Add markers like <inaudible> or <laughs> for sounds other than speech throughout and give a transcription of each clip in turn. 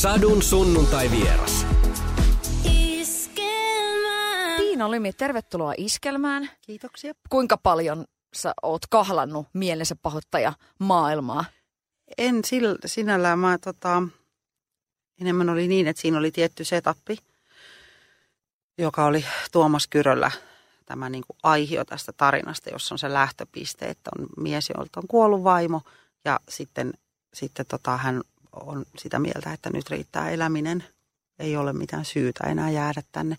Sadun sunnuntai vieras. Tiina Limi, tervetuloa Iskelmään. Kiitoksia. Kuinka paljon sä oot kahlannut mielensä pahoittaja maailmaa? En sillä, sinällään, mä tota, enemmän oli niin, että siinä oli tietty setappi, joka oli Tuomas Kyröllä tämä niin kuin aihio tästä tarinasta, jossa on se lähtöpiste, että on mies, jolta on kuollut vaimo ja sitten, sitten tota, hän on sitä mieltä, että nyt riittää eläminen, ei ole mitään syytä enää jäädä tänne.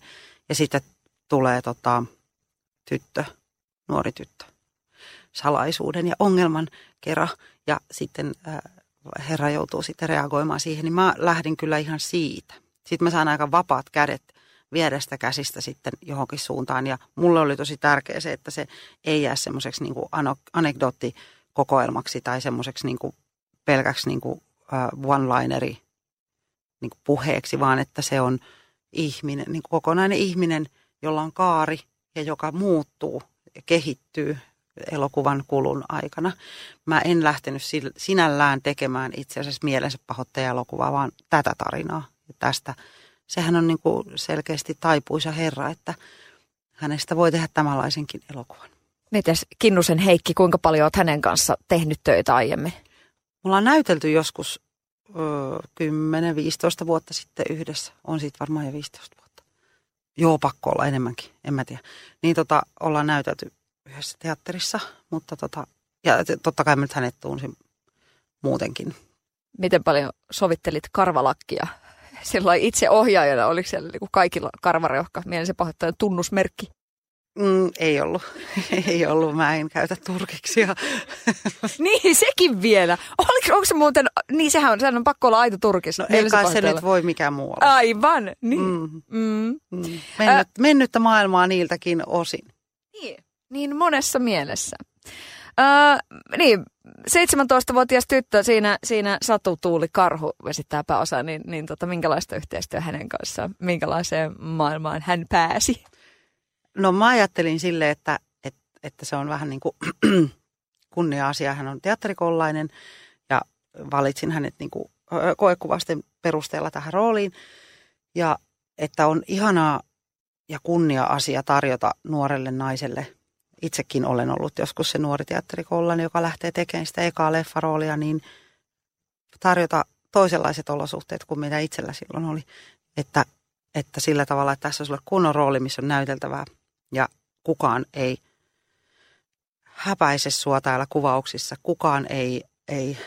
Ja sitten tulee tota, tyttö, nuori tyttö, salaisuuden ja ongelman kerran ja sitten äh, Herra joutuu sitten reagoimaan siihen, niin mä lähdin kyllä ihan siitä. Sitten mä saan aika vapaat kädet viedä käsistä sitten johonkin suuntaan. Ja mulle oli tosi tärkeää se, että se ei jää semmoiseksi niin anekdoottikokoelmaksi tai semmoiseksi niin pelkäksi niin one-lineri niin kuin puheeksi, vaan että se on ihminen, niin kuin kokonainen ihminen, jolla on kaari ja joka muuttuu ja kehittyy elokuvan kulun aikana. Mä en lähtenyt sinällään tekemään itse asiassa mielensä pahoittaja-elokuvaa, vaan tätä tarinaa. Ja tästä sehän on niin kuin selkeästi taipuisa herra, että hänestä voi tehdä tämänlaisenkin elokuvan. Mites Kinnusen Heikki, kuinka paljon olet hänen kanssa tehnyt töitä aiemmin? Mulla on näytelty joskus ö, 10-15 vuotta sitten yhdessä. On siitä varmaan jo 15 vuotta. Joo, pakko olla enemmänkin, en mä tiedä. Niin tota, ollaan näytelty yhdessä teatterissa, mutta tota, ja totta kai mä nyt hänet tunsin muutenkin. Miten paljon sovittelit karvalakkia sillä itse ohjaajana, oliko siellä niin kaikilla karvareuhka mielensä pahoittajan tunnusmerkki? Mm, ei ollut. <laughs> ei ollut. Mä en käytä turkiksia. <laughs> niin, sekin vielä. Oliko, onko se muuten, niin sehän on, sehän on pakko olla aito turkis. No ei kai se nyt voi mikään muu olla. Aivan, niin. Mm. Mm. Mm. Mennyt, äh, mennyttä maailmaa niiltäkin osin. Niin, niin monessa mielessä. Äh, niin, 17-vuotias tyttö siinä, siinä Satu Tuuli Karhu vesittää pääosa, niin, niin tota, minkälaista yhteistyötä hänen kanssaan, minkälaiseen maailmaan hän pääsi? No mä ajattelin sille, että, että, että se on vähän niin kuin <clears throat> kunnia-asia. Hän on teatterikollainen ja valitsin hänet niin kuin koekuvasten perusteella tähän rooliin. Ja että on ihanaa ja kunnia-asia tarjota nuorelle naiselle – itsekin olen ollut joskus se nuori teatterikoululainen, joka lähtee tekemään sitä ekaa leffaroolia, niin tarjota toisenlaiset olosuhteet kuin mitä itsellä silloin oli. Että, että sillä tavalla, että tässä on sulle kunnon rooli, missä on näyteltävää ja kukaan ei häpäise sua täällä kuvauksissa. Kukaan ei, ei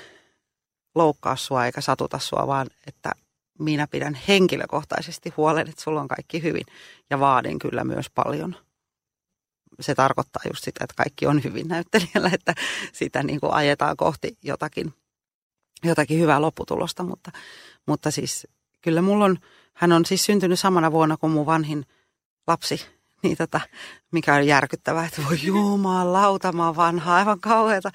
loukkaa sua eikä satuta sua, vaan että minä pidän henkilökohtaisesti huolen, että sulla on kaikki hyvin ja vaadin kyllä myös paljon – se tarkoittaa just sitä, että kaikki on hyvin näyttelijällä, että sitä niin kuin ajetaan kohti jotakin, jotakin hyvää lopputulosta. Mutta, mutta siis kyllä mulla on, hän on siis syntynyt samana vuonna kuin mun vanhin lapsi, niin tota, mikä on järkyttävää, että voi jumalauta, mä oon vanha, aivan kauheata.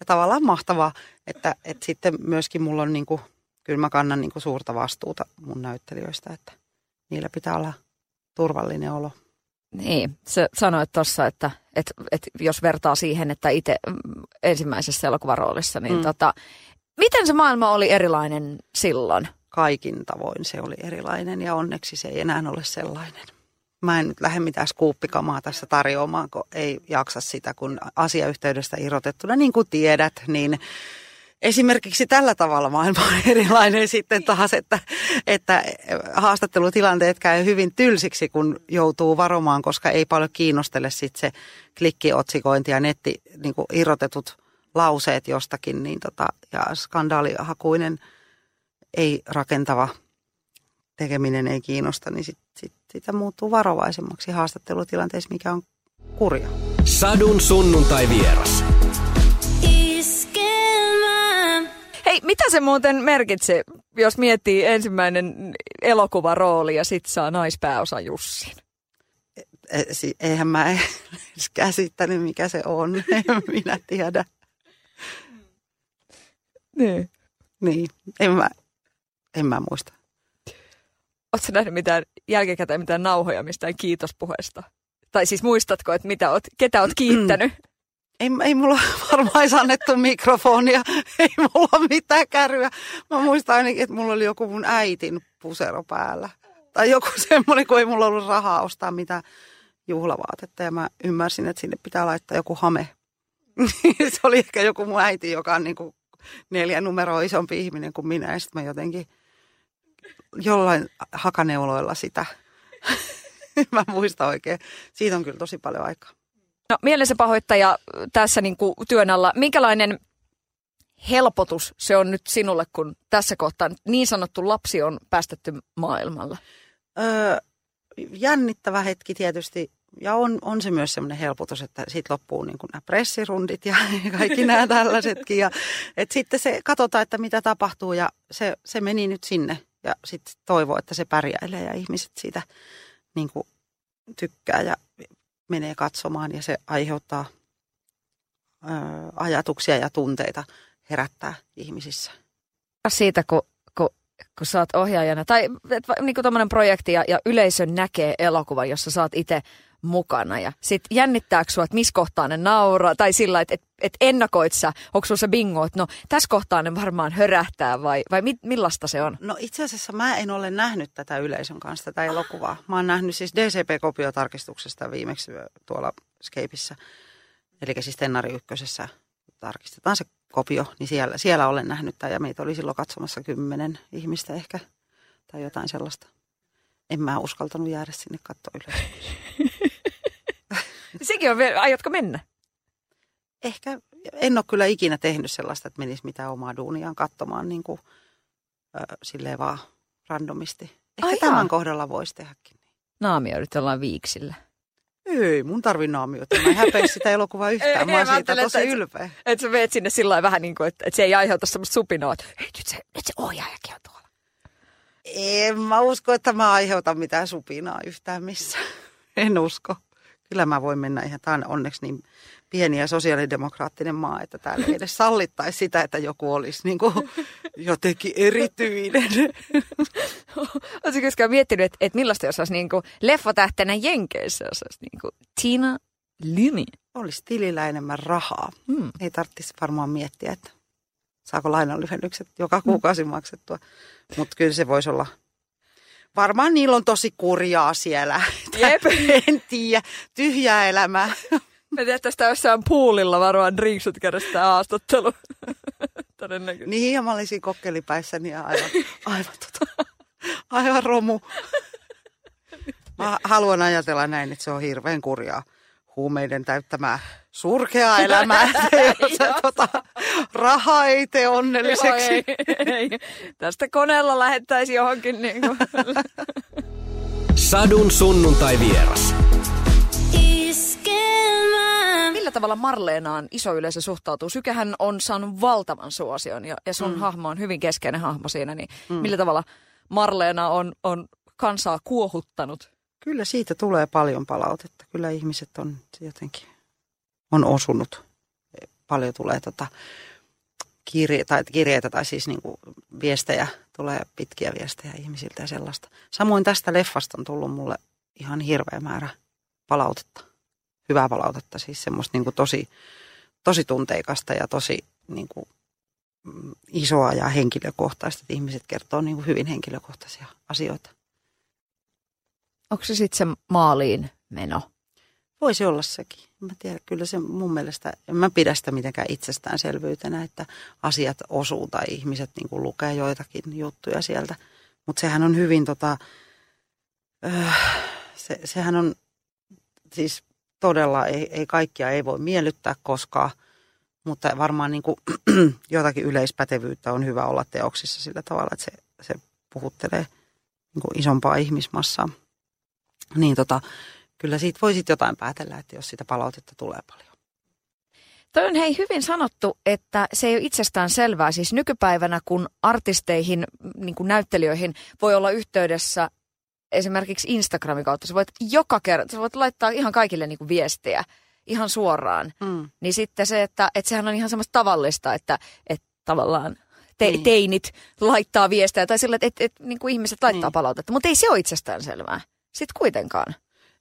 Ja tavallaan mahtavaa, että, että sitten myöskin mulla on niin kuin, kyllä mä kannan niin kuin suurta vastuuta mun näyttelijöistä, että niillä pitää olla turvallinen olo. Niin, sä sanoit tuossa, että, että, että jos vertaa siihen, että itse mm, ensimmäisessä elokuvaroolissa, niin mm. tota, miten se maailma oli erilainen silloin? Kaikin tavoin se oli erilainen ja onneksi se ei enää ole sellainen. Mä en nyt lähde mitään skuuppikamaa tässä tarjoamaan, kun ei jaksa sitä, kun asiayhteydestä irrotettuna, niin kuin tiedät, niin esimerkiksi tällä tavalla maailma on erilainen sitten taas, että, että haastattelutilanteet käy hyvin tylsiksi, kun joutuu varomaan, koska ei paljon kiinnostele sitten se klikkiotsikointi ja netti niin kuin irrotetut lauseet jostakin, niin tota, ja skandaalihakuinen ei rakentava tekeminen ei kiinnosta, niin sit, sit, sitä muuttuu varovaisemmaksi haastattelutilanteessa, mikä on kurja. Sadun sunnuntai vieras. Hei, mitä se muuten merkitsi, jos miettii ensimmäinen elokuvarooli ja sit saa naispääosa Jussin? E, e, eihän mä <laughs> edes käsittänyt, mikä se on. <laughs> En minä tiedä. Niin. Niin, en mä, en mä muista. Oletko nähnyt mitään jälkikäteen mitään nauhoja mistään kiitospuheesta? Tai siis muistatko, että mitä oot, ketä oot <clears throat> kiittänyt? ei, ei mulla <laughs> varmaan edes annettu mikrofonia, <laughs> ei mulla mitään kärryä. Mä muistan ainakin, että mulla oli joku mun äitin pusero päällä. Tai joku <laughs> semmoinen, kun ei mulla ollut rahaa ostaa mitään juhlavaatetta. Ja mä ymmärsin, että sinne pitää laittaa joku hame. se oli ehkä joku mun äiti, joka on niin kuin neljä numeroa isompi ihminen kuin minä. Ja sitten mä jotenkin jollain hakaneuloilla sitä. <laughs> mä muistan oikein. Siitä on kyllä tosi paljon aikaa. No mielensä pahoittaja tässä niin kuin työn alla. Minkälainen helpotus se on nyt sinulle, kun tässä kohtaa niin sanottu lapsi on päästetty maailmalla? Öö, jännittävä hetki tietysti. Ja on, on se myös semmoinen helpotus, että sitten loppuu niin kuin nämä pressirundit ja <laughs> kaikki nämä tällaisetkin. Ja, et sitten se katsotaan, että mitä tapahtuu ja se, se meni nyt sinne. Ja sitten toivoo, että se pärjäilee ja ihmiset siitä niin kuin tykkää ja menee katsomaan ja se aiheuttaa ö, ajatuksia ja tunteita herättää ihmisissä. Siitä, kun, kun, kun sä oot ohjaajana, tai niin kuin projekti ja, ja yleisö näkee elokuvan, jossa sä oot itse mukana. Ja sit jännittääkö sua, että missä kohtaa ne nauraa, tai sillä, että et, et ennakoit sä, onko sulla se bingo, että no tässä kohtaa ne varmaan hörähtää, vai, vai mi, millaista se on? No itse asiassa mä en ole nähnyt tätä yleisön kanssa, tätä elokuvaa. Mä oon nähnyt siis DCP-kopiotarkistuksesta viimeksi tuolla Scapeissa, eli siis Tennari ykkösessä tarkistetaan se kopio, niin siellä, siellä olen nähnyt tämän, ja meitä oli silloin katsomassa kymmenen ihmistä ehkä, tai jotain sellaista. En mä uskaltanut jäädä sinne katsoa ylös. <laughs> Sekin on vielä, aiotko mennä? Ehkä, en ole kyllä ikinä tehnyt sellaista, että menisi mitään omaa duuniaan katsomaan niin kuin, äh, silleen vaan randomisti. Ehkä Ai tämän jaa. kohdalla voisi tehdäkin. Naamioidut jollain viiksillä. Ei, mun tarvi naamioita. Mä en häpeä <laughs> sitä elokuvaa yhtään. Mä oon siitä tosi että, ylpeä. Että sä veet sinne sillä vähän niin kuin, että, että se ei aiheuta semmoista supinoa, että hei, nyt se, nyt se ohjaajakin on tuolla. En mä usko, että mä aiheutan mitään supinaa yhtään missään. <laughs> En usko kyllä mä voin mennä ihan, tämä on onneksi niin pieni ja sosiaalidemokraattinen maa, että täällä ei edes sallittaisi sitä, että joku olisi niin kuin <laughs> jotenkin erityinen. <laughs> Oletko koskaan miettinyt, että, että millaista jos olisi niin kuin leffatähtenä Jenkeissä, jos olisi niin kuin Tina Limi? Olisi tilillä enemmän rahaa. Hmm. Ei tarvitsisi varmaan miettiä, että saako lainanlyhennykset joka kuukausi hmm. maksettua. Mutta kyllä se voisi olla varmaan niillä on tosi kurjaa siellä. <laughs> Jep. en tiedä, tyhjää elämää. <laughs> Me tehtäisiin sitä jossain puulilla varmaan drinksut käydä sitä haastattelu. <laughs> Todennäköisesti. Niin, ja mä olisin kokkelipäissäni ja aivan, aivan, tota, aivan romu. Mä haluan ajatella näin, että se on hirveän kurjaa huumeiden täyttämää surkeaa elämää, tota, raha ei tee onnelliseksi. Joo, ei, ei. Tästä koneella lähettäisiin johonkin. Niin kuin. Sadun sunnuntai vieras. Millä tavalla Marleenaan iso yleisö suhtautuu? Sykehän on saanut valtavan suosion ja, ja sun mm. hahmo on hyvin keskeinen hahmo siinä. Niin mm. Millä tavalla Marleena on, on kansaa kuohuttanut? Kyllä siitä tulee paljon palautetta. Kyllä ihmiset on jotenkin on osunut. Paljon tulee tota, kirje, tai kirjeitä tai siis niin kuin viestejä, tulee pitkiä viestejä ihmisiltä ja sellaista. Samoin tästä leffasta on tullut mulle ihan hirveä määrä palautetta. Hyvää palautetta, siis semmoista niin kuin tosi, tosi tunteikasta ja tosi niin kuin, mm, isoa ja henkilökohtaista. Että ihmiset kertoo niin kuin hyvin henkilökohtaisia asioita. Onko se sitten se maaliin meno? Voisi olla sekin. Mä tiedän, kyllä se mun mielestä, en mä pidä sitä mitenkään itsestäänselvyytenä, että asiat osuu tai ihmiset niin kuin lukee joitakin juttuja sieltä. Mutta sehän on hyvin tota, äh, se, sehän on siis todella, ei, ei kaikkia ei voi miellyttää koskaan, mutta varmaan niin kuin, <clears throat> jotakin yleispätevyyttä on hyvä olla teoksissa sillä tavalla, että se, se puhuttelee niin kuin isompaa ihmismassaa. Niin tota, kyllä siitä voisit jotain päätellä, että jos sitä palautetta tulee paljon. Toi on hei hyvin sanottu, että se ei ole itsestään selvää. Siis nykypäivänä, kun artisteihin, niin kuin näyttelijöihin voi olla yhteydessä esimerkiksi Instagramin kautta, sä voit joka kerta, sä voit laittaa ihan kaikille niin kuin viestejä ihan suoraan. Mm. Niin sitten se, että, että sehän on ihan semmoista tavallista, että, että tavallaan te, niin. teinit laittaa viestejä tai sillä, että, että, että niin kuin ihmiset laittaa niin. palautetta. Mutta ei se ole itsestään selvää. Sitten kuitenkaan.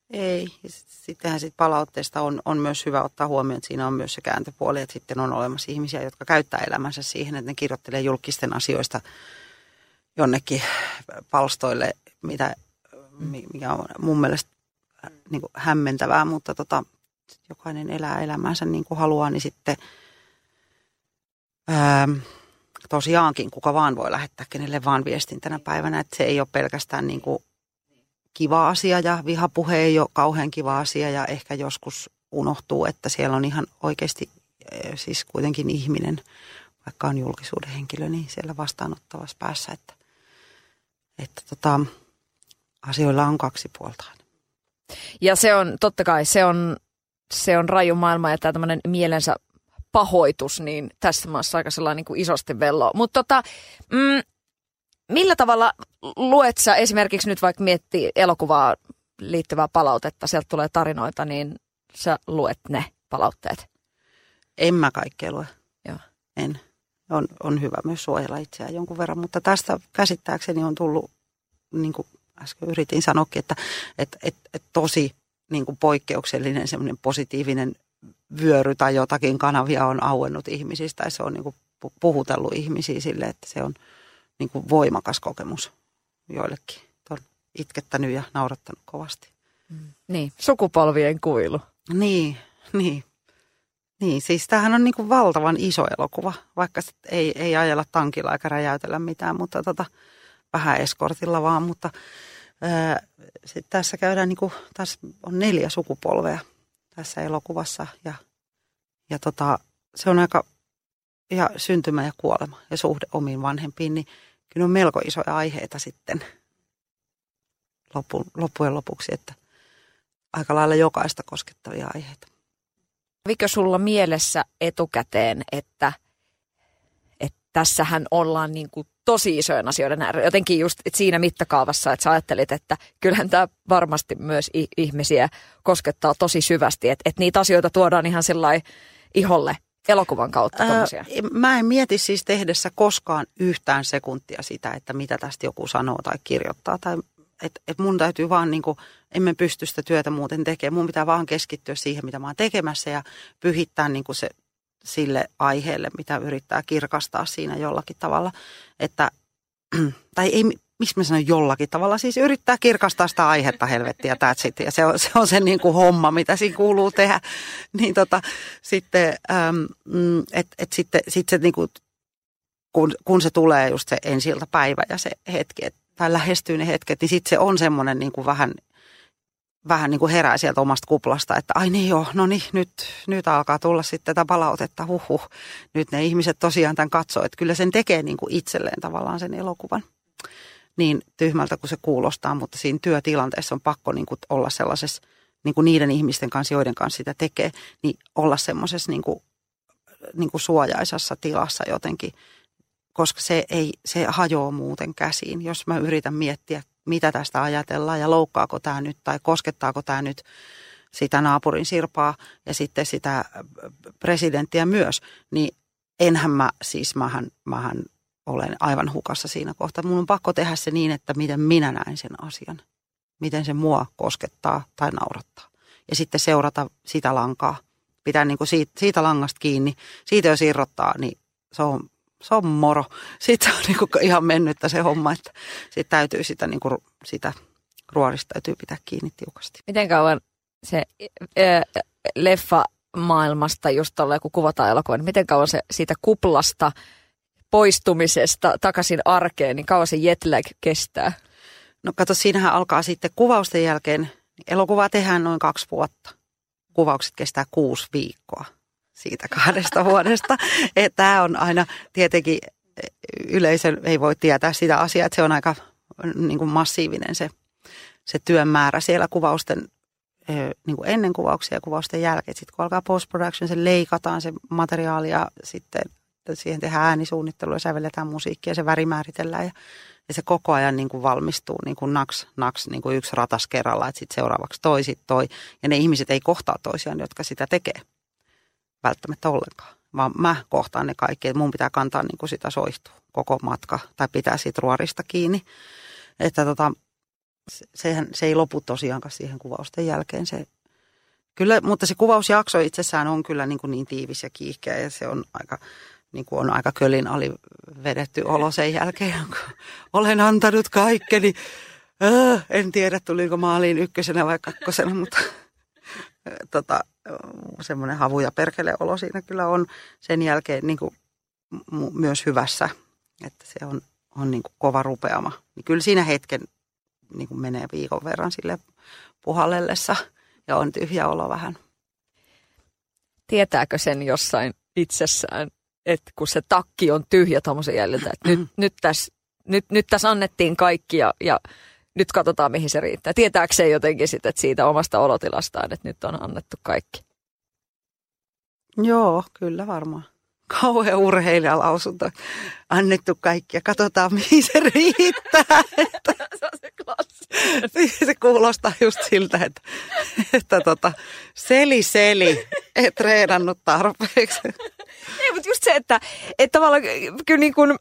Ei. Sittenhän sit palautteesta on, on myös hyvä ottaa huomioon, että siinä on myös se kääntöpuoli, että sitten on olemassa ihmisiä, jotka käyttää elämänsä siihen, että ne kirjoittelee julkisten asioista jonnekin palstoille, mitä, mikä on mun mielestä niin kuin hämmentävää, mutta tota, jokainen elää elämänsä niin kuin haluaa, niin sitten ää, tosiaankin kuka vaan voi lähettää kenelle vaan viestin tänä päivänä, että se ei ole pelkästään niin kuin kiva asia ja vihapuhe ei ole kauhean kiva asia ja ehkä joskus unohtuu, että siellä on ihan oikeasti siis kuitenkin ihminen, vaikka on julkisuuden henkilö, niin siellä vastaanottavassa päässä, että, että tota, asioilla on kaksi puolta. Ja se on, totta kai, se on, se on raju maailma ja tämä tämmöinen mielensä pahoitus, niin tässä maassa aika sellainen niin kuin isosti vello. Mutta tota, mm, millä tavalla luet sä esimerkiksi nyt vaikka miettii elokuvaa liittyvää palautetta, sieltä tulee tarinoita, niin sä luet ne palautteet? En mä kaikkea lue. Joo. En. On, on hyvä myös suojella itseään jonkun verran, mutta tästä käsittääkseni on tullut, niin kuin äsken yritin sanoakin, että et, et, et tosi niin kuin poikkeuksellinen semmoinen positiivinen vyöry tai jotakin kanavia on auennut ihmisistä ja se on niin kuin puhutellut ihmisiä sille, että se on niin kuin voimakas kokemus joillekin. On itkettänyt ja naurattanut kovasti. Mm. Niin, sukupolvien kuilu. Niin, niin. Niin, siis tämähän on niin kuin valtavan iso elokuva, vaikka ei, ei ajella tankilla eikä räjäytellä mitään, mutta tota, vähän eskortilla vaan, mutta ää, sit tässä käydään, niin kuin, tässä on neljä sukupolvea tässä elokuvassa ja, ja tota, se on aika, ja syntymä ja kuolema ja suhde omiin vanhempiin, niin kyllä on melko isoja aiheita sitten loppu, loppujen lopuksi, että aika lailla jokaista koskettavia aiheita. Kävikö sulla mielessä etukäteen, että, että tässähän ollaan niin kuin tosi isojen asioiden äärellä. Jotenkin just siinä mittakaavassa, että sä ajattelit, että kyllähän tämä varmasti myös ihmisiä koskettaa tosi syvästi. Että, että niitä asioita tuodaan ihan sellainen iholle elokuvan kautta Ää, Mä en mieti siis tehdessä koskaan yhtään sekuntia sitä, että mitä tästä joku sanoo tai kirjoittaa. Tai, et, et mun täytyy vaan, niin kuin, emme pysty sitä työtä muuten tekemään. Mun pitää vaan keskittyä siihen, mitä mä oon tekemässä ja pyhittää niin kuin se sille aiheelle, mitä yrittää kirkastaa siinä jollakin tavalla. Että, <clears throat> tai ei, miksi mä sanon jollakin tavalla, siis yrittää kirkastaa sitä aihetta helvettiä that's it. Ja se on se, on se niin kuin homma, mitä siinä kuuluu tehdä. Niin tota, sitten, ähm, että et sitten sit se niin kuin, kun, kun se tulee just se ensiltä päivä ja se hetki, et, tai lähestyy ne hetket, niin sitten se on semmoinen niin kuin vähän vähän niin kuin herää sieltä omasta kuplasta, että ai niin joo, no niin, nyt, nyt alkaa tulla sitten tätä palautetta, huhhuh. Nyt ne ihmiset tosiaan tämän katsoo, että kyllä sen tekee niin kuin itselleen tavallaan sen elokuvan. Niin tyhmältä kuin se kuulostaa, mutta siinä työtilanteessa on pakko niin kuin olla sellaisessa niin kuin niiden ihmisten kanssa, joiden kanssa sitä tekee, niin olla semmoisessa niin kuin, niin kuin suojaisassa tilassa jotenkin, koska se, ei, se hajoaa muuten käsiin. Jos mä yritän miettiä mitä tästä ajatellaan ja loukkaako tämä nyt tai koskettaako tämä nyt sitä naapurin sirpaa ja sitten sitä presidenttiä myös, niin enhän mä, siis mähän, mähän olen aivan hukassa siinä kohtaa. Mun on pakko tehdä se niin, että miten minä näen sen asian. Miten se mua koskettaa tai naurattaa. Ja sitten seurata sitä lankaa. Pitää niin kuin siitä, siitä langasta kiinni. Siitä jos irrottaa, niin se on se on moro. <laughs> Sitten on niinku ihan mennyttä se homma, että sit täytyy sitä, niinku, sitä ruorista täytyy pitää kiinni tiukasti. Miten kauan se äh, leffa maailmasta, just tolleen kun kuvataan elokuva, niin miten kauan se siitä kuplasta poistumisesta takaisin arkeen, niin kauan se jetlag kestää? No kato, siinähän alkaa sitten kuvausten jälkeen, elokuvaa tehdään noin kaksi vuotta. Kuvaukset kestää kuusi viikkoa siitä kahdesta <laughs> vuodesta. Tämä on aina tietenkin yleisö ei voi tietää sitä asiaa, että se on aika niin kuin massiivinen se, se työn määrä siellä kuvausten niin kuin ennen kuvauksia ja kuvausten jälkeen. Sitten kun alkaa post-production, se leikataan se materiaali ja sitten siihen tehdään äänisuunnittelu ja sävelletään musiikkia ja se väri määritellään ja, ja se koko ajan niin kuin valmistuu niin kuin naks, naks niin kuin yksi ratas kerralla, että sitten seuraavaksi toi, sit toi. Ja ne ihmiset ei kohtaa toisiaan, jotka sitä tekee välttämättä ollenkaan, vaan mä kohtaan ne kaikki, että mun pitää kantaa niin kuin sitä soihtua koko matka tai pitää siitä ruorista kiinni. Että tota, se, sehän, se ei lopu tosiaankaan siihen kuvausten jälkeen. Se, kyllä, mutta se kuvausjakso itsessään on kyllä niin, kuin niin tiivis ja kiihkeä ja se on aika, niin kuin on aika kölin vedetty olo sen jälkeen, kun olen antanut kaikkeni. Äh, en tiedä, tuliko maaliin ykkösenä vai kakkosena, mutta tota, semmoinen havu ja perkele olo siinä kyllä on sen jälkeen niin kuin, myös hyvässä, että se on, on niin kuin kova rupeama. Niin kyllä siinä hetken niin kuin menee viikon verran sille puhallellessa ja on tyhjä olo vähän. Tietääkö sen jossain itsessään, että kun se takki on tyhjä tuommoisen jäljiltä, että nyt, nyt, tässä, nyt, nyt tässä annettiin kaikki ja, ja nyt katsotaan mihin se riittää. Tietääkö se jotenkin sitten siitä omasta olotilastaan, että nyt on annettu kaikki? Joo, kyllä varmaan. Kauhean urheilijalausunto. Annettu kaikki ja katsotaan <laughs> mihin se riittää. <laughs> se on se klassi. se kuulostaa just siltä, että, että tota, seli seli, et treenannut tarpeeksi. Ei, mutta just se, että, että tavallaan kyllä niin kuin,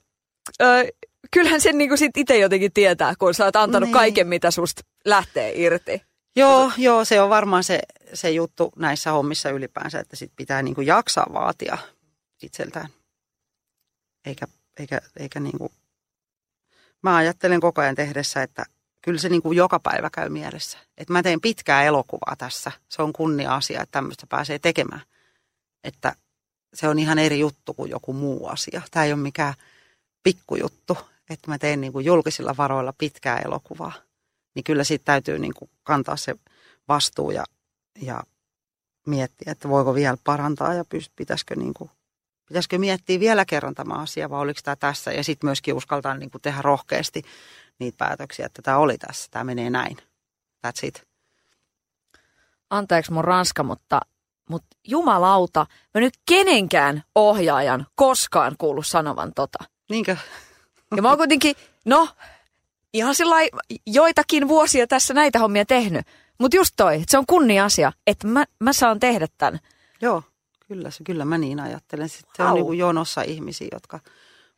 äh, kyllähän sen niin sit itse jotenkin tietää, kun sä oot antanut niin. kaiken, mitä susta lähtee irti. Joo, joo, se on varmaan se, se juttu näissä hommissa ylipäänsä, että sit pitää niin kuin jaksaa vaatia itseltään. Eikä, eikä, eikä niin kuin... Mä ajattelen koko ajan tehdessä, että kyllä se niin kuin joka päivä käy mielessä. Että mä teen pitkää elokuvaa tässä. Se on kunnia-asia, että tämmöistä pääsee tekemään. Että se on ihan eri juttu kuin joku muu asia. Tämä ei ole mikään pikkujuttu, että mä teen niin kuin julkisilla varoilla pitkää elokuvaa. Niin kyllä siitä täytyy niin kuin kantaa se vastuu ja, ja miettiä, että voiko vielä parantaa ja pitäisikö, niin kuin, pitäisikö miettiä vielä kerran tämä asia vai oliko tämä tässä. Ja sitten myöskin uskaltaa niin kuin tehdä rohkeasti niitä päätöksiä, että tämä oli tässä, tämä menee näin. That's it. Anteeksi mun ranska, mutta mutta jumalauta, mä nyt kenenkään ohjaajan koskaan kuullut sanovan tota. Niinkö? Ja mä oon kuitenkin, no, ihan sillä joitakin vuosia tässä näitä hommia tehnyt. Mutta just toi, että se on kunnia-asia, että mä, mä saan tehdä tämän. Joo, kyllä, se, kyllä mä niin ajattelen. Sitten se on niin jonossa ihmisiä, jotka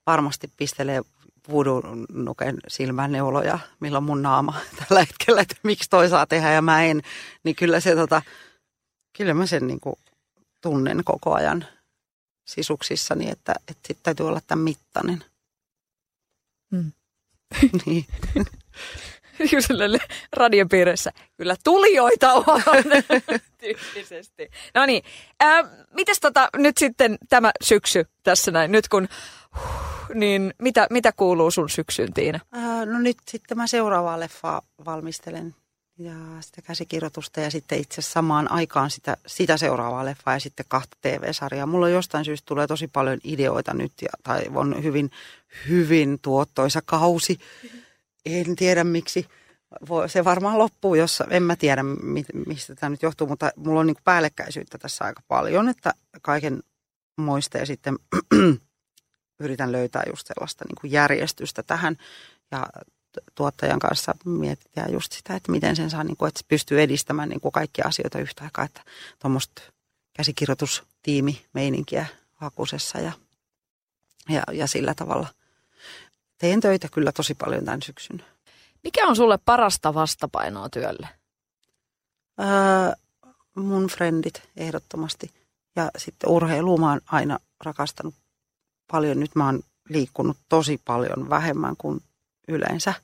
varmasti pistelee nuken silmään neuloja, milloin mun naama <laughs> tällä hetkellä, että miksi toi saa tehdä ja mä en. Niin kyllä se tota, kyllä mä sen niin kuin tunnen koko ajan sisuksissani, että, että sitten täytyy olla tämän mittainen. Mm. <laughs> niin. <laughs> <laughs> Radiopiirissä. Kyllä tulijoita on <laughs> tyyppisesti. No niin, äh, mites tota, nyt sitten tämä syksy tässä näin, nyt kun, huh, niin mitä, mitä kuuluu sun syksyyn Tiina? Äh, no nyt sitten mä seuraavaa leffaa valmistelen ja sitä käsikirjoitusta ja sitten itse samaan aikaan sitä, sitä seuraavaa leffaa ja sitten kahta TV-sarjaa. Mulla on jostain syystä tulee tosi paljon ideoita nyt ja, tai on hyvin, hyvin tuottoisa kausi. En tiedä miksi. Se varmaan loppuu, jos en mä tiedä mistä tämä nyt johtuu, mutta mulla on niin päällekkäisyyttä tässä aika paljon, että kaiken muista ja sitten <clears throat> yritän löytää just sellaista niin järjestystä tähän. Ja tuottajan kanssa mietitään just sitä, että miten sen saa, niin kuin, että se pystyy edistämään niin kuin kaikkia asioita yhtä aikaa, että tuommoista käsikirjoitustiimi meininkiä hakusessa ja, ja, ja sillä tavalla. Teen töitä kyllä tosi paljon tämän syksyn. Mikä on sulle parasta vastapainoa työlle? Öö, mun frendit ehdottomasti. Ja sitten urheilu mä oon aina rakastanut paljon. Nyt mä oon liikkunut tosi paljon vähemmän kuin yleensä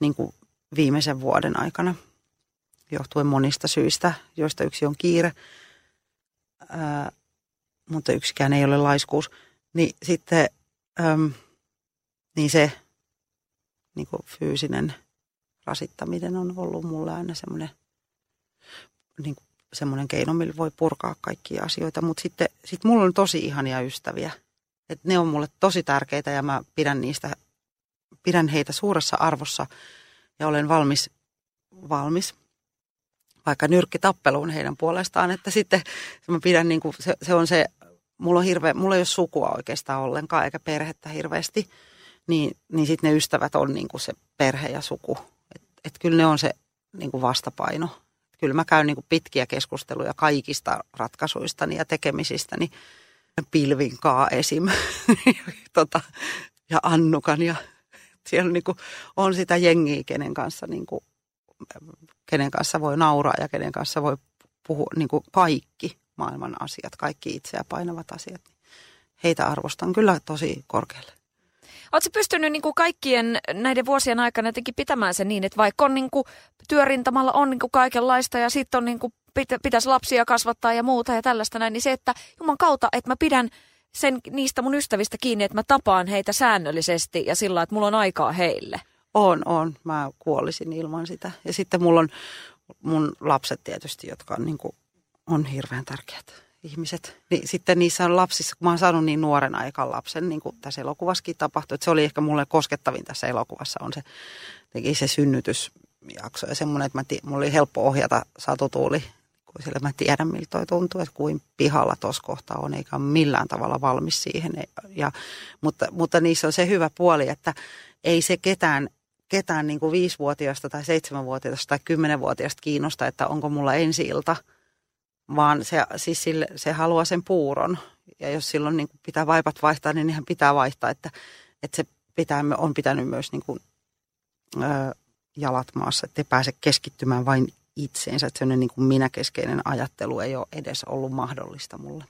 niin kuin viimeisen vuoden aikana johtuen monista syistä, joista yksi on kiire, ää, mutta yksikään ei ole laiskuus. Niin sitten äm, niin se niin kuin fyysinen rasittaminen on ollut mulle aina semmoinen niin kuin semmoinen keino, millä voi purkaa kaikkia asioita. Mutta sitten sit mulla on tosi ihania ystäviä. Et ne on mulle tosi tärkeitä ja mä pidän niistä pidän heitä suuressa arvossa ja olen valmis, valmis vaikka nyrkkitappeluun heidän puolestaan, että sitten mä pidän niin kuin, se, se on se, mulla on hirveä, mulla ei ole sukua oikeastaan ollenkaan eikä perhettä hirveästi, niin, niin sitten ne ystävät on niin kuin se perhe ja suku. Että et kyllä ne on se niin kuin vastapaino. Et kyllä mä käyn niin kuin pitkiä keskusteluja kaikista ratkaisuistani ja tekemisistäni. Pilvinkaa esim. <laughs> tota, ja Annukan ja siellä niin kuin on sitä jengiä, kenen kanssa niin kuin kenen kanssa voi nauraa ja kenen kanssa voi puhua niin kuin kaikki maailman asiat, kaikki itseä painavat asiat. Heitä arvostan kyllä tosi korkealle. Oletko pystynyt niin kuin kaikkien näiden vuosien aikana jotenkin pitämään sen niin, että vaikka on niin kuin, työrintamalla on niin kuin kaikenlaista ja sitten niin pitä, pitäisi lapsia kasvattaa ja muuta ja tällaista näin, niin se, että Juman kautta, että mä pidän sen niistä mun ystävistä kiinni, että mä tapaan heitä säännöllisesti ja sillä että mulla on aikaa heille. On, on. Mä kuolisin ilman sitä. Ja sitten mulla on mun lapset tietysti, jotka on, niin kuin, on hirveän tärkeät ihmiset. Niin sitten niissä on lapsissa, kun mä oon saanut niin nuoren aikaan lapsen, niin kuin tässä elokuvassakin tapahtui, että se oli ehkä mulle koskettavin tässä elokuvassa, on se, se synnytysjakso ja semmoinen, että mä, mulla oli helppo ohjata Satutuuli, kun sille mä tiedän miltä toi tuntuu, että kuin pihalla tuossa kohtaa on, eikä ole millään tavalla valmis siihen. Ja, mutta, mutta niissä on se hyvä puoli, että ei se ketään ketään niin kuin viisivuotiaasta tai seitsemänvuotiaasta tai kymmenenvuotiaasta kiinnosta, että onko mulla ensi ilta – vaan se, siis sille, se haluaa sen puuron. Ja jos silloin niin pitää vaipat vaihtaa, niin ihan pitää vaihtaa, että, että se pitää, on pitänyt myös niin kuin, ö, jalat maassa, että ei pääse keskittymään vain itseensä. Että sellainen niin kuin minäkeskeinen ajattelu ei ole edes ollut mahdollista mulle.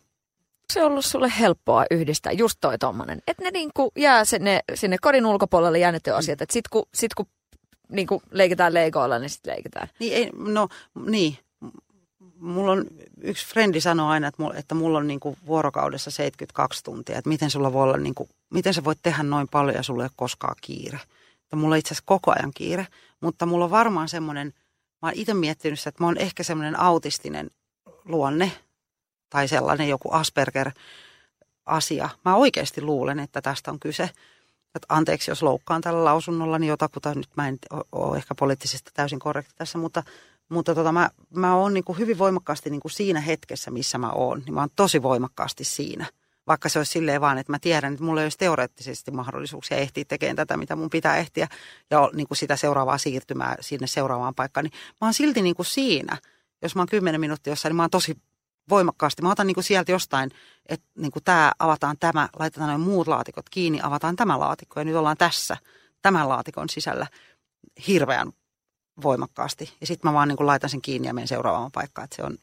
Se on ollut sulle helppoa yhdistää, just toi tommonen. Että ne niinku jää sinne, sinne kodin ulkopuolelle jääneet asiat. Että sit kun, sit kun niinku leikitään leikoilla, niin sitten leikitään. Niin, ei, no niin, mulla on, yksi frendi sanoo aina, että mulla, että mulla on niin kuin vuorokaudessa 72 tuntia, että miten sulla voi olla, niin kuin, miten sä voit tehdä noin paljon ja sulla ei ole koskaan kiire. Että mulla on itse asiassa koko ajan kiire, mutta mulla on varmaan semmoinen, mä oon itse miettinyt sitä, että mä oon ehkä semmoinen autistinen luonne tai sellainen joku Asperger-asia. Mä oikeasti luulen, että tästä on kyse. Että anteeksi, jos loukkaan tällä lausunnolla, niin jotakuta, nyt mä en ole ehkä poliittisesti täysin korrekti tässä, mutta mutta tota, mä, mä oon niin kuin hyvin voimakkaasti niin kuin siinä hetkessä, missä mä oon. Niin mä oon tosi voimakkaasti siinä. Vaikka se olisi silleen vaan, että mä tiedän, että mulla ei olisi teoreettisesti mahdollisuuksia ehtiä tekemään tätä, mitä mun pitää ehtiä. Ja niin kuin sitä seuraavaa siirtymää sinne seuraavaan paikkaan. Niin mä oon silti niin kuin siinä. Jos mä oon kymmenen minuuttia jossain, niin mä oon tosi voimakkaasti. Mä otan niin kuin sieltä jostain, että niin kuin tämä, avataan tämä, laitetaan noin muut laatikot kiinni, avataan tämä laatikko ja nyt ollaan tässä tämän laatikon sisällä hirveän voimakkaasti. Ja sitten mä vaan niin kuin laitan sen kiinni ja menen seuraavaan paikkaan. Että se on,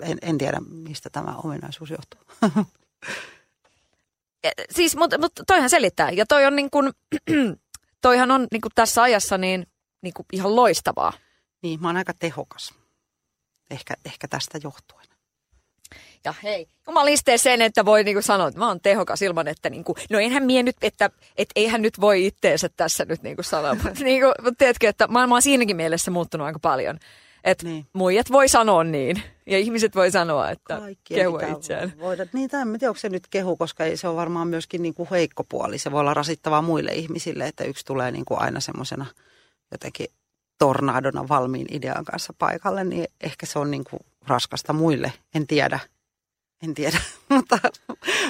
en, en tiedä mistä tämä ominaisuus johtuu. <laughs> siis, mutta mut toihan selittää. Ja toi on niin kuin, <clears throat> toihan on niin kuin tässä ajassa niin, niin kuin ihan loistavaa. Niin, mä oon aika tehokas. Ehkä, ehkä tästä johtuen. Ja hei, jumaliste sen, että voi niinku sanoa, että mä oon tehokas ilman, että niinku, no enhän mie nyt, että et eihän nyt voi itteensä tässä nyt niinku sanoa. Mutta <laughs> niinku, mut tiedätkö, että maailma on siinäkin mielessä muuttunut aika paljon. Että niin. muijat voi sanoa niin. Ja ihmiset voi sanoa, että kehu itseään. Voida. Niin, tai en tiedä, onko se nyt kehu, koska ei, se on varmaan myöskin niin kuin heikko puoli. Se voi olla rasittavaa muille ihmisille, että yksi tulee niin kuin aina semmoisena jotenkin tornadona valmiin idean kanssa paikalle, niin ehkä se on niin kuin raskasta muille. En tiedä en tiedä, <laughs> mutta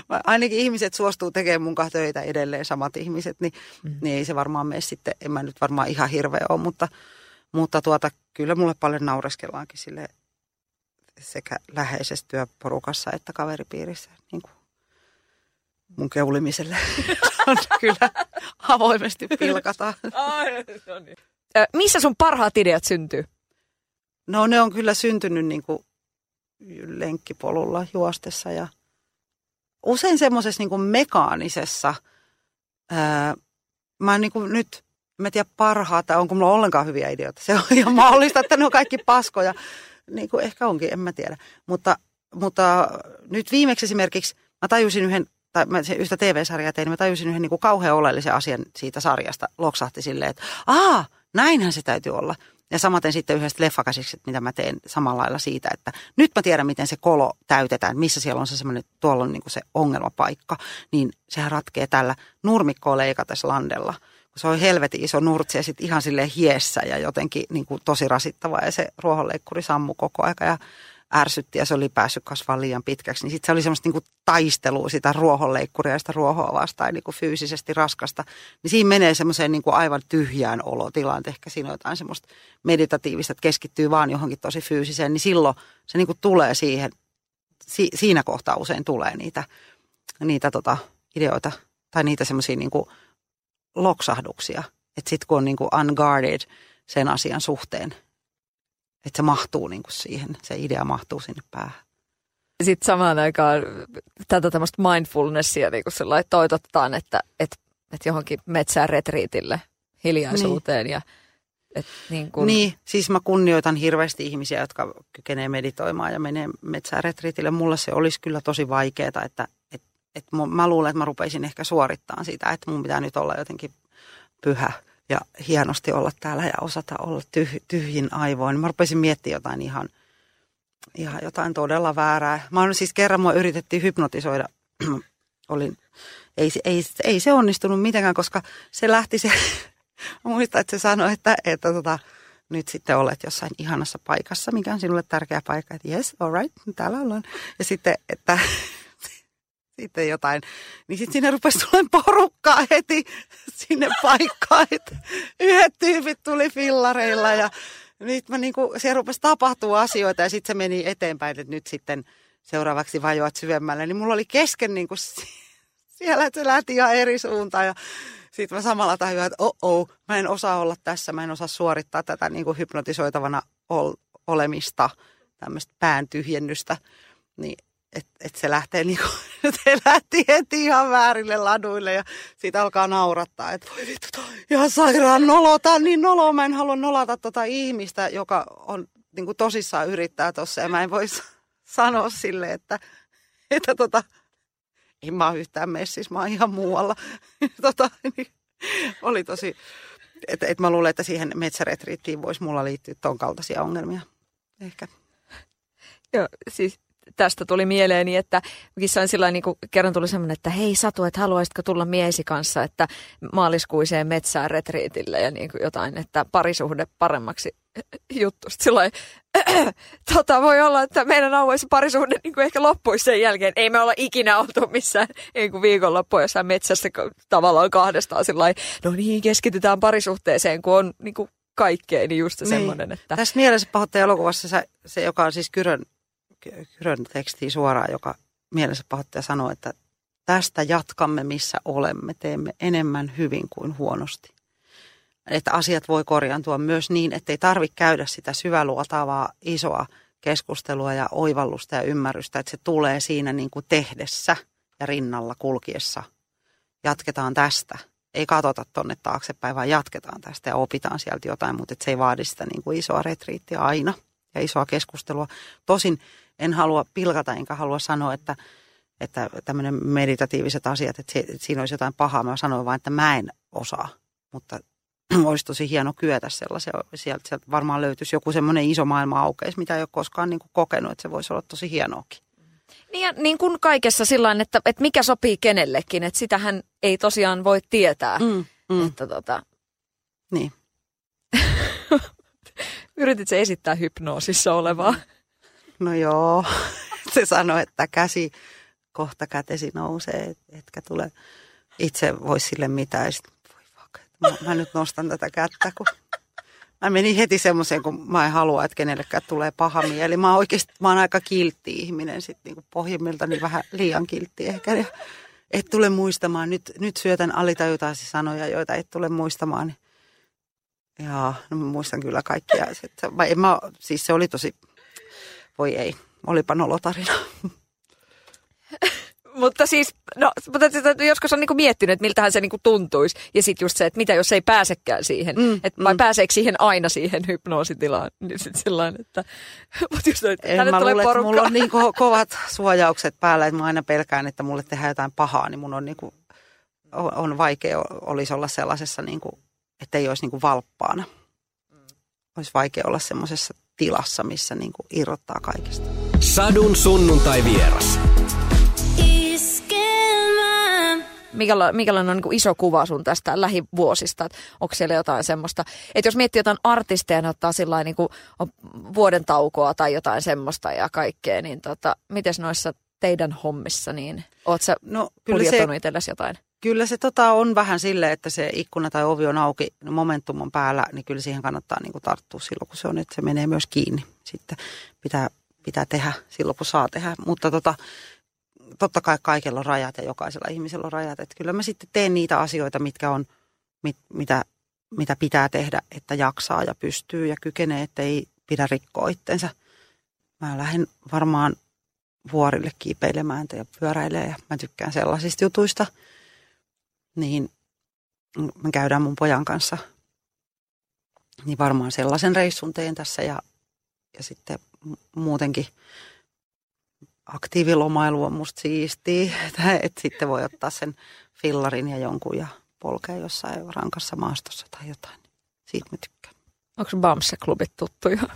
ainakin ihmiset suostuu tekemään mun töitä edelleen, samat ihmiset, niin, mm. niin ei se varmaan mene sitten, en mä nyt varmaan ihan hirveä ole, mutta, mutta tuota, kyllä mulle paljon naureskellaankin sille sekä läheisessä työporukassa että kaveripiirissä, niin kuin mun keulimiselle. <laughs> on kyllä avoimesti pilkata. No niin. Missä sun parhaat ideat syntyy? No ne on kyllä syntynyt niin kuin lenkkipolulla juostessa ja usein semmoisessa niin mekaanisessa, ää, mä niin kuin nyt, mä en tiedä parhaata, onko mulla ollenkaan hyviä ideoita. Se on ihan mahdollista, että ne on kaikki paskoja. Niin kuin ehkä onkin, en mä tiedä. Mutta, mutta nyt viimeksi esimerkiksi mä tajusin yhden, tai mä yhtä TV-sarjaa tein, niin mä tajusin yhden niin kuin kauhean oleellisen asian siitä sarjasta. Loksahti silleen, että aa, näinhän se täytyy olla. Ja samaten sitten yhdestä leffakäsikset, mitä mä teen samalla lailla siitä, että nyt mä tiedän, miten se kolo täytetään, missä siellä on se semmoinen, tuolla on niin se ongelmapaikka, niin sehän ratkee tällä nurmikkoa leikatessa landella. Se on helvetin iso nurtsi ja sitten ihan sille hiessä ja jotenkin niin kuin tosi rasittava ja se ruohonleikkuri sammu koko aika ja ärsytti ja se oli päässyt kasvamaan liian pitkäksi, niin sitten se oli semmoista niin taistelua sitä ruohonleikkuria ja sitä ruohoa vastaan niin kuin fyysisesti raskasta. Niin siinä menee semmoiseen niin aivan tyhjään olotilaan, ehkä siinä on jotain semmoista meditatiivista, että keskittyy vaan johonkin tosi fyysiseen, niin silloin se niin kuin tulee siihen, si, siinä kohtaa usein tulee niitä, niitä tota, ideoita tai niitä semmoisia niin loksahduksia. Että sitten kun on niin kuin unguarded, sen asian suhteen. Että se mahtuu niin kuin siihen, se idea mahtuu sinne päähän. Sitten samaan aikaan tätä tämmöistä mindfulnessia niin kuin toitotetaan, että, että, että johonkin metsään retriitille hiljaisuuteen niin. ja et niin, kun... niin, siis mä kunnioitan hirveästi ihmisiä, jotka kykenee meditoimaan ja menee metsään retriitille. Mulla se olisi kyllä tosi vaikeaa, että et, et mä luulen, että mä rupeisin ehkä suorittamaan sitä, että mun pitää nyt olla jotenkin pyhä ja hienosti olla täällä ja osata olla tyh, tyhjin aivoin. Mä rupesin miettimään jotain ihan, ihan jotain todella väärää. Mä olen siis kerran mua yritettiin hypnotisoida. <clears throat> Olin, ei, ei, ei se onnistunut mitenkään, koska se lähti se <laughs> Mä muistan, että se sanoi, että, että tota, nyt sitten olet jossain ihanassa paikassa, mikä on sinulle tärkeä paikka. Että yes, all right, täällä ollaan. Ja sitten, että sitten jotain, niin sitten sinne rupesi tulemaan porukkaa heti sinne paikkaan, että yhdet tyypit tuli fillareilla ja nyt mä niinku, siellä rupesi tapahtua asioita ja sitten se meni eteenpäin, että nyt sitten seuraavaksi vajoat syvemmälle, niin mulla oli kesken niinku siellä, että se lähti ihan eri suuntaan ja sitten mä samalla tajuan, että oh, oh mä en osaa olla tässä, mä en osaa suorittaa tätä niin kuin hypnotisoitavana ol, olemista, tämmöistä pään tyhjennystä. Niin, että et se lähtee niin kuin, <laughs> se lähti heti ihan väärille laduille ja siitä alkaa naurattaa, että voi vittu, ihan sairaan nolota, niin noloa, mä en halua nolata tota ihmistä, joka on niin kuin tosissaan yrittää tuossa ja mä en voi sanoa sille, että, että tota, en mä ole yhtään messissä, mä oon ihan muualla. <laughs> tota, niin, oli tosi, että et mä luulen, että siihen metsäretriittiin voisi mulla liittyä ton kaltaisia ongelmia. Ehkä. Joo, siis tästä tuli mieleeni, että sain sillä niin kuin, kerran tuli semmoinen, että hei Satu, että haluaisitko tulla miesi kanssa, että maaliskuiseen metsään retriitille ja niin kuin jotain, että parisuhde paremmaksi juttu. Sitten <clears throat> tota, voi olla, että meidän auessa parisuhde niin kuin ehkä loppuisi sen jälkeen. Ei me olla ikinä oltu missään niin kuin viikonloppuun jossain metsässä tavallaan kahdestaan sillä no niin, keskitytään parisuhteeseen, kun on niin kuin kaikkea, niin just niin. semmoinen, että... Tässä mielessä pahoittaja elokuvassa se, se, joka on siis Kyrön, Kyrön teksti suoraan, joka mielessä pahoittaja sanoo, että tästä jatkamme missä olemme, teemme enemmän hyvin kuin huonosti että asiat voi korjaantua myös niin, että ei tarvitse käydä sitä syväluotaavaa isoa keskustelua ja oivallusta ja ymmärrystä, että se tulee siinä niin kuin tehdessä ja rinnalla kulkiessa. Jatketaan tästä. Ei katsota tonne taaksepäin, vaan jatketaan tästä ja opitaan sieltä jotain, mutta se ei vaadi sitä niin kuin isoa retriittiä aina ja isoa keskustelua. Tosin en halua pilkata enkä halua sanoa, että, että tämmöinen meditatiiviset asiat, että siinä olisi jotain pahaa. Mä sanoin vain, että mä en osaa, mutta <clears throat> olisi tosi hieno kyetä sellaisia. Sieltä, sieltä varmaan löytyisi joku semmoinen iso maailma aukeisi, mitä ei ole koskaan niin kuin kokenut, että se voisi olla tosi hienoakin. Niin, ja niin kuin kaikessa sillä että, että mikä sopii kenellekin, että sitähän ei tosiaan voi tietää. Mm, mm. Että tota... Niin. <laughs> Yritit se esittää hypnoosissa olevaa? No joo, <laughs> se sanoi, että käsi kohta kätesi nousee, etkä tule itse voi sille mitään. Sitten Mä, mä nyt nostan tätä kättä, kun mä menin heti semmoiseen, kun mä en halua, että kenellekään tulee paha mieli. Mä oikeasti, mä oon aika kiltti ihminen sitten niin pohjimmilta, niin vähän liian kiltti ehkä. Ja et tule muistamaan, nyt, nyt syötän alitajutaisi sanoja, joita et tule muistamaan. Joo, no mä muistan kyllä kaikkia. Sitten, mä, siis se oli tosi, voi olipa nolotarina. <laughs> Mutta siis, no, mutta joskus on niinku miettinyt, että miltähän se niinku tuntuisi. Ja sitten just se, että mitä jos ei pääsekään siihen. Mm, että vai mm. pääseekö siihen aina siihen hypnoositilaan. Niin sitten sellainen, että... <laughs> Mutta just, että en mä luule, että mulla on niin ko- <laughs> kovat suojaukset päällä, että mä aina pelkään, että mulle tehdään jotain pahaa. Niin mun on, niinku, on vaikea olisi olla sellaisessa, niinku, että ei olisi niinku valppaana. Olisi vaikea olla semmoisessa tilassa, missä niinku irrottaa kaikesta. Sadun sunnuntai vieras mikälainen on niin iso kuva sun tästä lähivuosista? Että onko siellä jotain semmoista, että jos miettii jotain artisteja, ne ottaa sillä niin kuin vuoden taukoa tai jotain semmoista ja kaikkea, niin tota, miten noissa teidän hommissa, niin oot sä no, kyllä se, itsellesi jotain? Kyllä se tota on vähän silleen, että se ikkuna tai ovi on auki, momentum on päällä, niin kyllä siihen kannattaa niin kuin tarttua silloin, kun se on, että se menee myös kiinni. Sitten pitää, pitää tehdä silloin, kun saa tehdä. Mutta tota, totta kai kaikella on rajat ja jokaisella ihmisellä on rajat. Että kyllä mä sitten teen niitä asioita, mitkä on, mit, mitä mitä pitää tehdä, että jaksaa ja pystyy ja kykenee, että ei pidä rikkoa itsensä. Mä lähden varmaan vuorille kiipeilemään ja pyöräilemään ja mä tykkään sellaisista jutuista. Niin me käydään mun pojan kanssa. Niin varmaan sellaisen reissun teen tässä ja, ja sitten muutenkin aktiivilomailu on musta siistiä. <laughs> Että sitten voi ottaa sen fillarin ja jonkun ja polkea jossain rankassa maastossa tai jotain. Siitä mä tykkään. Onko Bamse-klubit tuttuja? <laughs>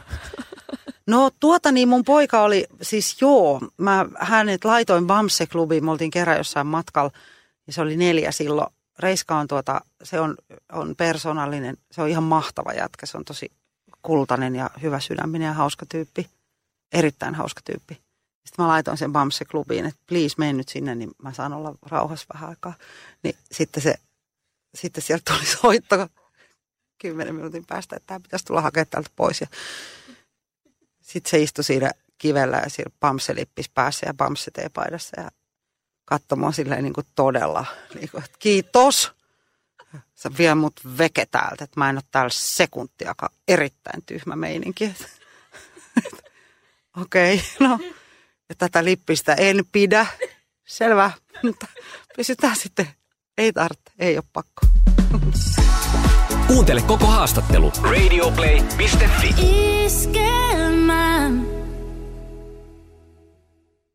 No tuota niin mun poika oli, siis joo, mä hänet laitoin Bamse-klubiin, me oltiin kerran jossain matkalla, ja se oli neljä silloin. Reiska on tuota, se on, on persoonallinen, se on ihan mahtava jätkä, se on tosi kultainen ja hyvä sydäminen ja hauska tyyppi, erittäin hauska tyyppi. Sitten mä laitoin sen Bamse-klubiin, että please mene nyt sinne, niin mä saan olla rauhassa vähän aikaa. Niin sitten se, sitten sieltä tuli soitto kymmenen minuutin päästä, että tämä pitäisi tulla hakemaan täältä pois. Ja sitten se istui siinä kivellä ja siinä Bamse-lippis päässä ja Bamse-teepaidassa ja katsoi mua silleen niin kuin todella, niin kuin, että kiitos. Sä vie mut veke täältä, että mä en ole täällä sekuntiakaan. Erittäin tyhmä meininki. <laughs> Okei, okay, no ja tätä lippistä en pidä. Selvä, mutta pysytään sitten. Ei tarvitse, ei ole pakko. Kuuntele koko haastattelu. Radioplay.fi. Iskelmä.